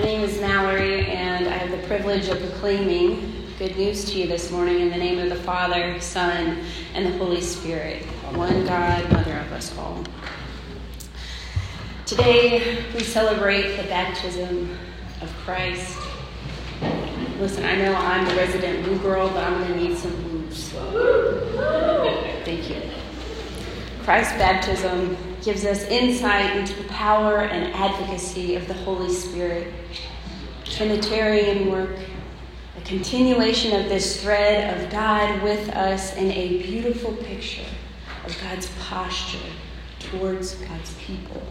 My name is Mallory, and I have the privilege of proclaiming good news to you this morning in the name of the Father, Son, and the Holy Spirit, one God, Mother of us all. Today, we celebrate the baptism of Christ. Listen, I know I'm the resident blue girl, but I'm going to need some blues. Thank you. Christ's baptism gives us insight into the power and advocacy of the Holy Spirit. Trinitarian work, a continuation of this thread of God with us, and a beautiful picture of God's posture towards God's people.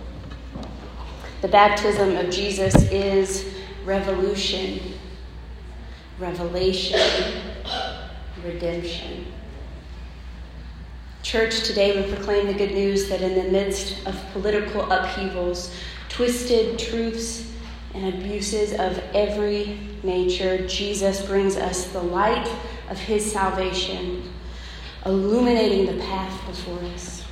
The baptism of Jesus is revolution, revelation, redemption. Church, today we proclaim the good news that in the midst of political upheavals, twisted truths, and abuses of every nature, Jesus brings us the light of his salvation, illuminating the path before us.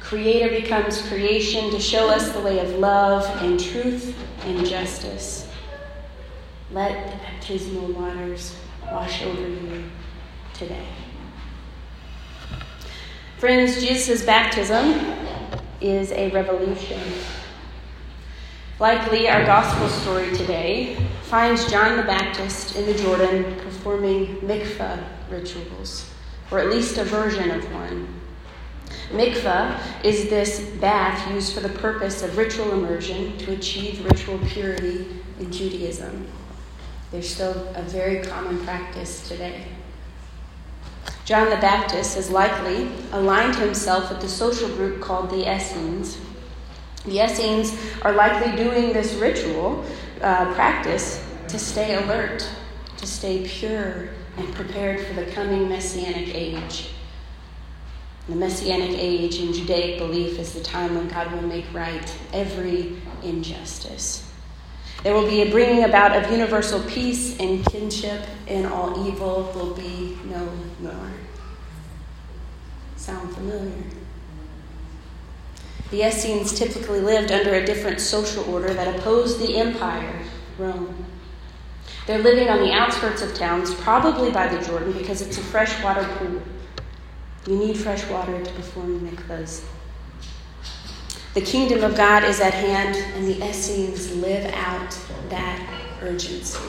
Creator becomes creation to show us the way of love and truth and justice. Let the baptismal waters wash over you today. Friends, Jesus' baptism is a revolution. Likely, our gospel story today finds John the Baptist in the Jordan performing mikveh rituals, or at least a version of one. Mikveh is this bath used for the purpose of ritual immersion to achieve ritual purity in Judaism. There's still a very common practice today. John the Baptist has likely aligned himself with the social group called the Essenes. The Essenes are likely doing this ritual uh, practice to stay alert, to stay pure, and prepared for the coming Messianic age. The Messianic age in Judaic belief is the time when God will make right every injustice. There will be a bringing about of universal peace and kinship, and all evil will be no more. Sound familiar? The Essenes typically lived under a different social order that opposed the empire, Rome. They're living on the outskirts of towns, probably by the Jordan, because it's a freshwater pool. You need fresh water to perform mikvahs. The kingdom of God is at hand, and the Essenes live out that urgency.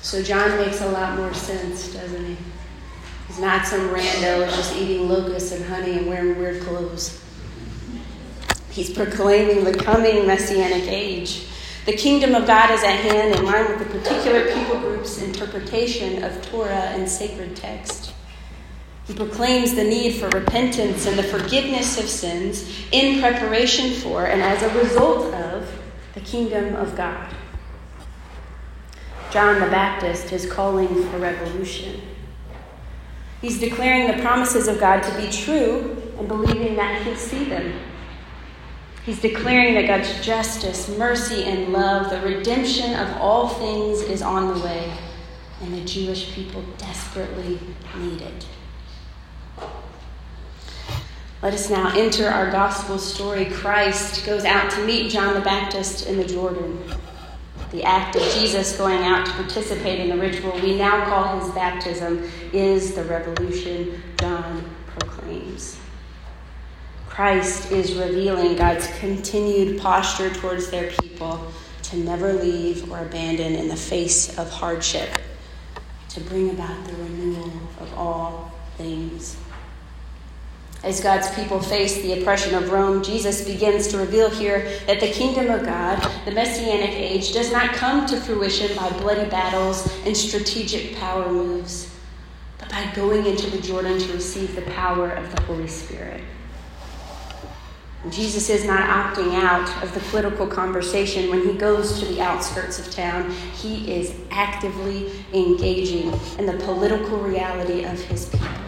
So John makes a lot more sense, doesn't he? He's not some rando just eating locusts and honey and wearing weird clothes. He's proclaiming the coming messianic age. The kingdom of God is at hand in line with the particular people group's interpretation of Torah and sacred text. He proclaims the need for repentance and the forgiveness of sins in preparation for and as a result of the kingdom of God. John the Baptist is calling for revolution. He's declaring the promises of God to be true and believing that he'll see them. He's declaring that God's justice, mercy, and love, the redemption of all things, is on the way, and the Jewish people desperately need it. Let us now enter our gospel story. Christ goes out to meet John the Baptist in the Jordan. The act of Jesus going out to participate in the ritual we now call his baptism is the revolution John proclaims. Christ is revealing God's continued posture towards their people to never leave or abandon in the face of hardship, to bring about the renewal of all things. As God's people face the oppression of Rome, Jesus begins to reveal here that the kingdom of God, the messianic age, does not come to fruition by bloody battles and strategic power moves, but by going into the Jordan to receive the power of the Holy Spirit. Jesus is not opting out of the political conversation when he goes to the outskirts of town. He is actively engaging in the political reality of his people.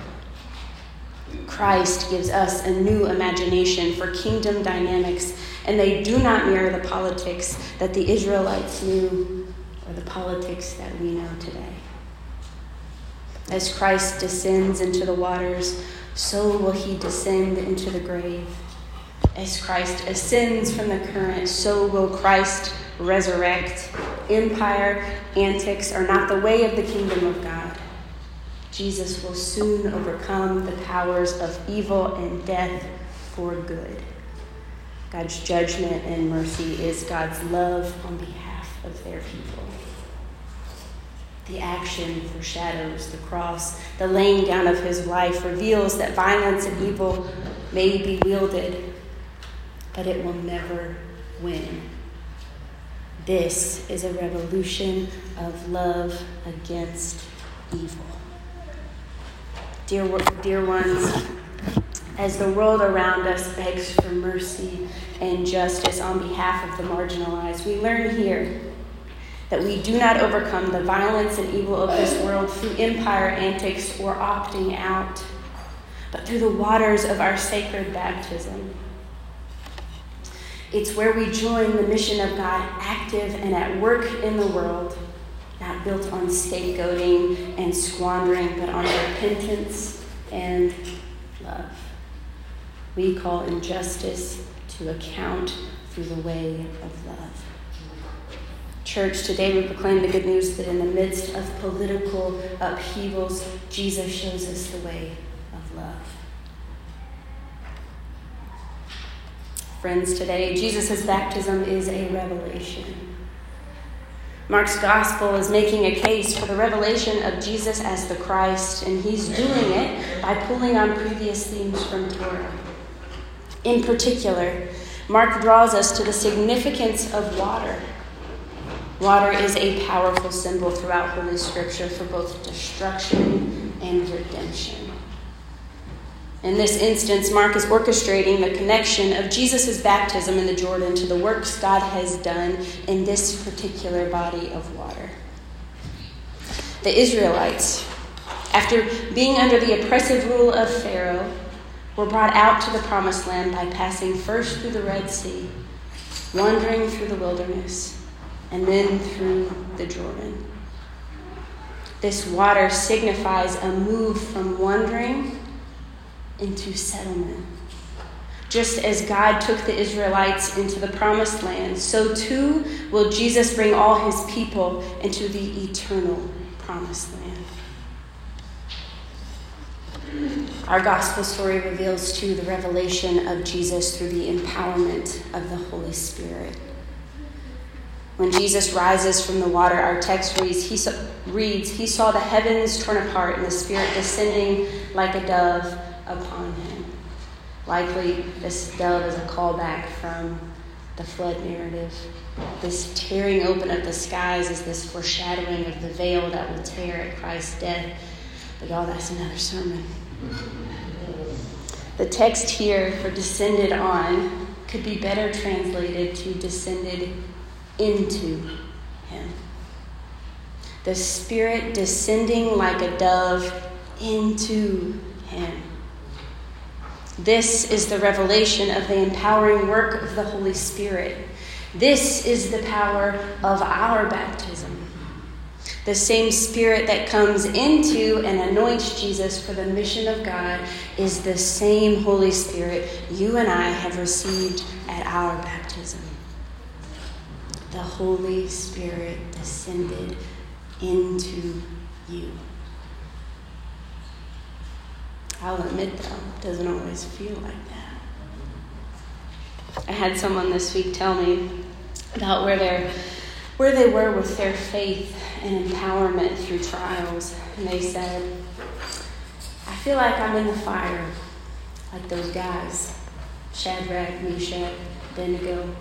Christ gives us a new imagination for kingdom dynamics, and they do not mirror the politics that the Israelites knew or the politics that we know today. As Christ descends into the waters, so will he descend into the grave. As Christ ascends from the current, so will Christ resurrect. Empire, antics are not the way of the kingdom of God. Jesus will soon overcome the powers of evil and death for good. God's judgment and mercy is God's love on behalf of their people. The action foreshadows the cross. The laying down of his life reveals that violence and evil may be wielded, but it will never win. This is a revolution of love against evil. Dear, dear ones, as the world around us begs for mercy and justice on behalf of the marginalized, we learn here that we do not overcome the violence and evil of this world through empire antics or opting out, but through the waters of our sacred baptism. It's where we join the mission of God active and at work in the world, not built on scapegoating and squandering, but on repentance and love. We call injustice to account through the way of love. Church, today we proclaim the good news that in the midst of political upheavals, Jesus shows us the way of love. Friends, today, Jesus' baptism is a revelation. Mark's gospel is making a case for the revelation of Jesus as the Christ, and he's doing it by pulling on previous themes from Torah. In particular, Mark draws us to the significance of water Water is a powerful symbol throughout Holy Scripture for both destruction and redemption. In this instance, Mark is orchestrating the connection of Jesus' baptism in the Jordan to the works God has done in this particular body of water. The Israelites, after being under the oppressive rule of Pharaoh, were brought out to the promised land by passing first through the Red Sea, wandering through the wilderness and then through the Jordan. This water signifies a move from wandering into settlement. Just as God took the Israelites into the promised land, so too will Jesus bring all his people into the eternal promised land. Our gospel story reveals too the revelation of Jesus through the empowerment of the Holy Spirit. When Jesus rises from the water, our text reads he, saw, reads, he saw the heavens torn apart and the Spirit descending like a dove upon him. Likely, this dove is a callback from the flood narrative. This tearing open of the skies is this foreshadowing of the veil that will tear at Christ's death. But, y'all, that's another sermon. The text here for descended on could be better translated to descended into him. The Spirit descending like a dove into him. This is the revelation of the empowering work of the Holy Spirit. This is the power of our baptism. The same Spirit that comes into and anoints Jesus for the mission of God is the same Holy Spirit you and I have received at our baptism the Holy Spirit descended into you. I'll admit, though, it doesn't always feel like that. I had someone this week tell me about where they where they were with their faith and empowerment through trials, and they said, "I feel like I'm in the fire, like those guys, Shadrach, Meshach, Abednego."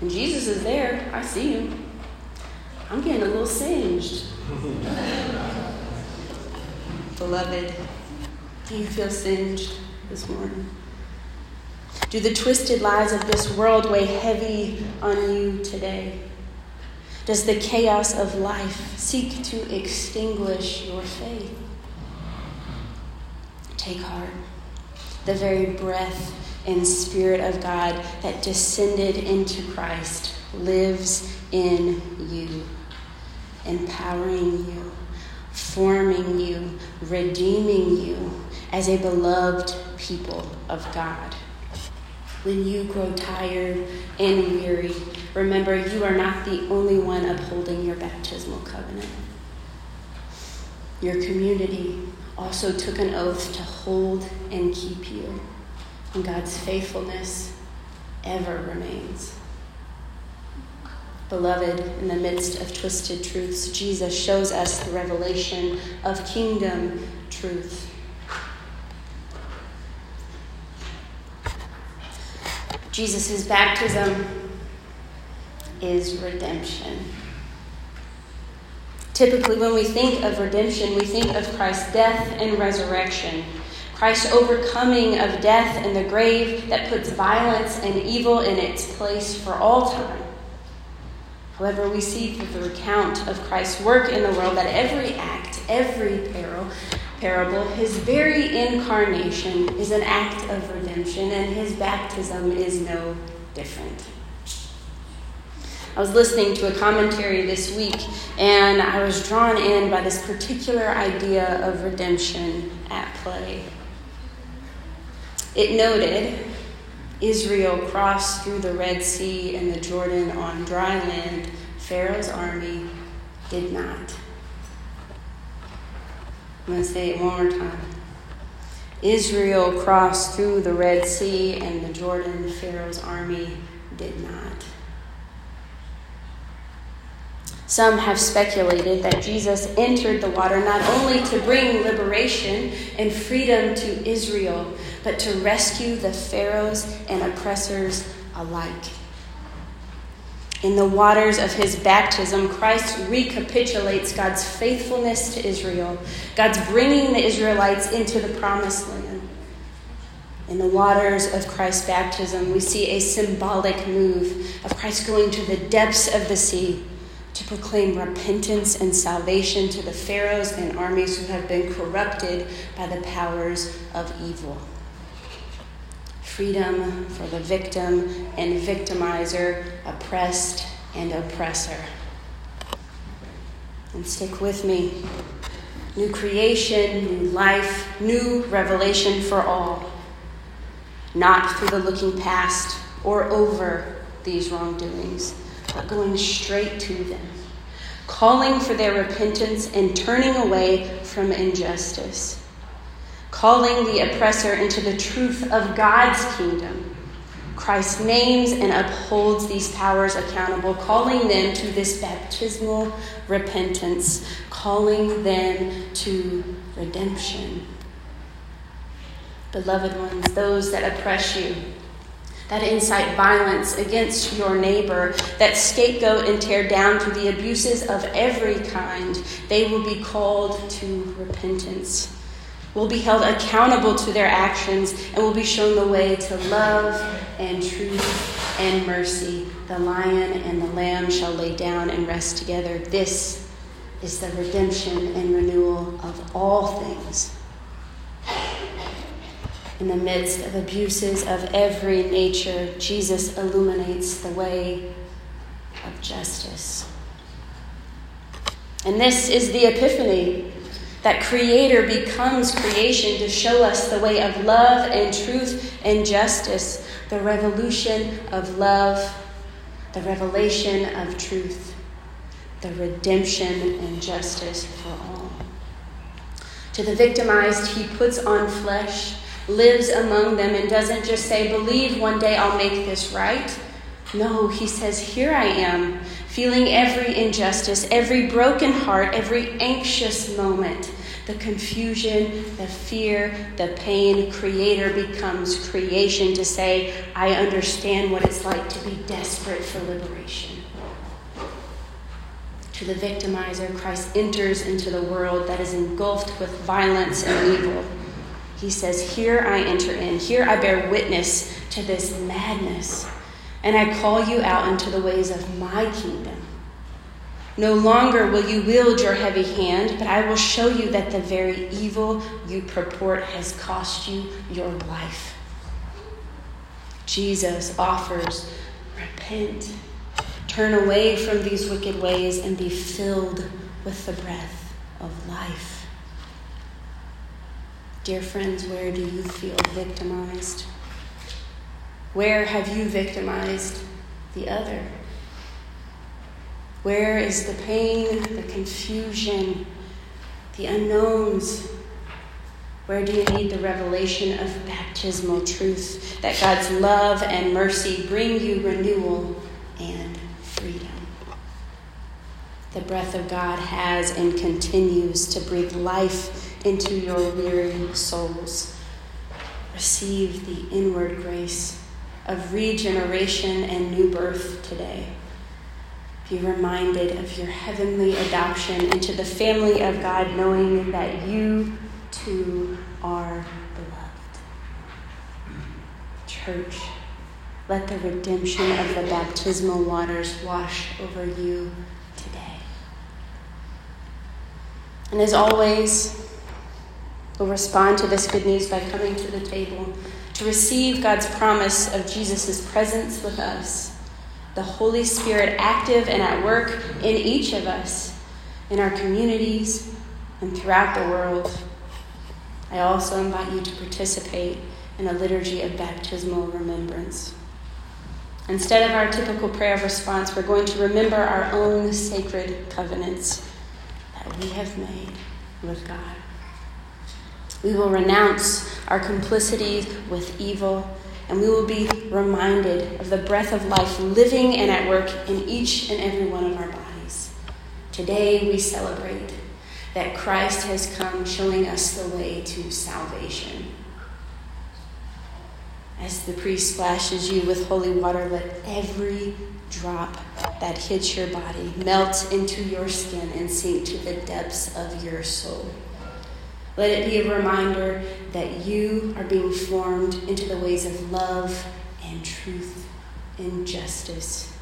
And Jesus is there. I see him. I'm getting a little singed. Beloved, do you feel singed this morning? Do the twisted lies of this world weigh heavy on you today? Does the chaos of life seek to extinguish your faith? Take heart. The very breath and Spirit of God that descended into Christ lives in you, empowering you, forming you, redeeming you as a beloved people of God. when you grow tired and weary, remember you are not the only one upholding your baptismal covenant. Your community also took an oath to hold and keep you, and God's faithfulness ever remains. Beloved, in the midst of twisted truths, Jesus shows us the revelation of kingdom truth. Jesus' baptism is redemption. Typically, when we think of redemption, we think of Christ's death and resurrection. Christ's overcoming of death and the grave that puts violence and evil in its place for all time. However, we see through the recount of Christ's work in the world that every act, every peril, parable, his very incarnation is an act of redemption, and his baptism is no different. I was listening to a commentary this week, and I was drawn in by this particular idea of redemption at play. It noted Israel crossed through the Red Sea and the Jordan on dry land. Pharaoh's army did not. I'm going to say it one more time. Israel crossed through the Red Sea and the Jordan. The Pharaoh's army did not. Some have speculated that Jesus entered the water not only to bring liberation and freedom to Israel, but to rescue the pharaohs and oppressors alike. In the waters of his baptism, Christ recapitulates God's faithfulness to Israel, God's bringing the Israelites into the promised land. In the waters of Christ's baptism, we see a symbolic move of Christ going to the depths of the sea to proclaim repentance and salvation to the pharaohs and armies who have been corrupted by the powers of evil. Freedom for the victim and victimizer, oppressed and oppressor. And stick with me. New creation, new life, new revelation for all. Not through the looking past or over these wrongdoings but going straight to them, calling for their repentance and turning away from injustice, calling the oppressor into the truth of God's kingdom. Christ names and upholds these powers accountable, calling them to this baptismal repentance, calling them to redemption. Beloved ones, those that oppress you, that incite violence against your neighbor, that scapegoat and tear down to the abuses of every kind, they will be called to repentance, will be held accountable to their actions, and will be shown the way to love and truth and mercy. The lion and the lamb shall lay down and rest together. This is the redemption and renewal of all things in the midst of abuses of every nature, Jesus illuminates the way of justice. And this is the epiphany that Creator becomes creation to show us the way of love and truth and justice, the revolution of love, the revelation of truth, the redemption and justice for all. To the victimized, He puts on flesh lives among them and doesn't just say, Believe one day I'll make this right. No, he says, Here I am, feeling every injustice, every broken heart, every anxious moment. The confusion, the fear, the pain, Creator becomes creation to say, I understand what it's like to be desperate for liberation. To the victimizer, Christ enters into the world that is engulfed with violence and evil. He says, Here I enter in. Here I bear witness to this madness. And I call you out into the ways of my kingdom. No longer will you wield your heavy hand, but I will show you that the very evil you purport has cost you your life. Jesus offers repent, turn away from these wicked ways, and be filled with the breath of life. Dear friends, where do you feel victimized? Where have you victimized the other? Where is the pain, the confusion, the unknowns? Where do you need the revelation of baptismal truth that God's love and mercy bring you renewal and freedom? The breath of God has and continues to breathe life into your weary souls. Receive the inward grace of regeneration and new birth today. Be reminded of your heavenly adoption into the family of God, knowing that you too are beloved. Church, let the redemption of the baptismal waters wash over you today. And as always, we'll respond to this good news by coming to the table to receive God's promise of Jesus' presence with us the Holy Spirit active and at work in each of us, in our communities, and throughout the world. I also invite you to participate in a liturgy of baptismal remembrance. Instead of our typical prayer of response, we're going to remember our own sacred covenants that we have made with God. We will renounce our complicity with evil and we will be reminded of the breath of life living and at work in each and every one of our bodies. Today we celebrate that Christ has come showing us the way to salvation. As the priest splashes you with holy water, let every drop that hits your body melt into your skin and sink to the depths of your soul. Let it be a reminder that you are being formed into the ways of love and truth and justice.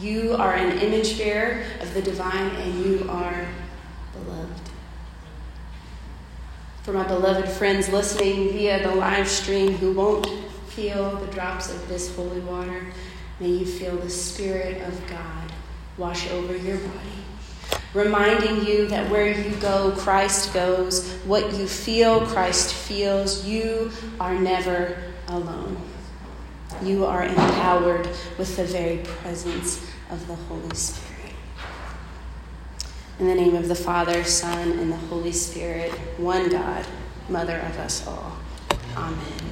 You are an image bearer of the divine and you are beloved. For my beloved friends listening via the live stream who won't feel the drops of this holy water, may you feel the Spirit of God wash over your body reminding you that where you go, Christ goes. What you feel, Christ feels. You are never alone. You are empowered with the very presence of the Holy Spirit. In the name of the Father, Son, and the Holy Spirit, one God, Mother of us all. Amen.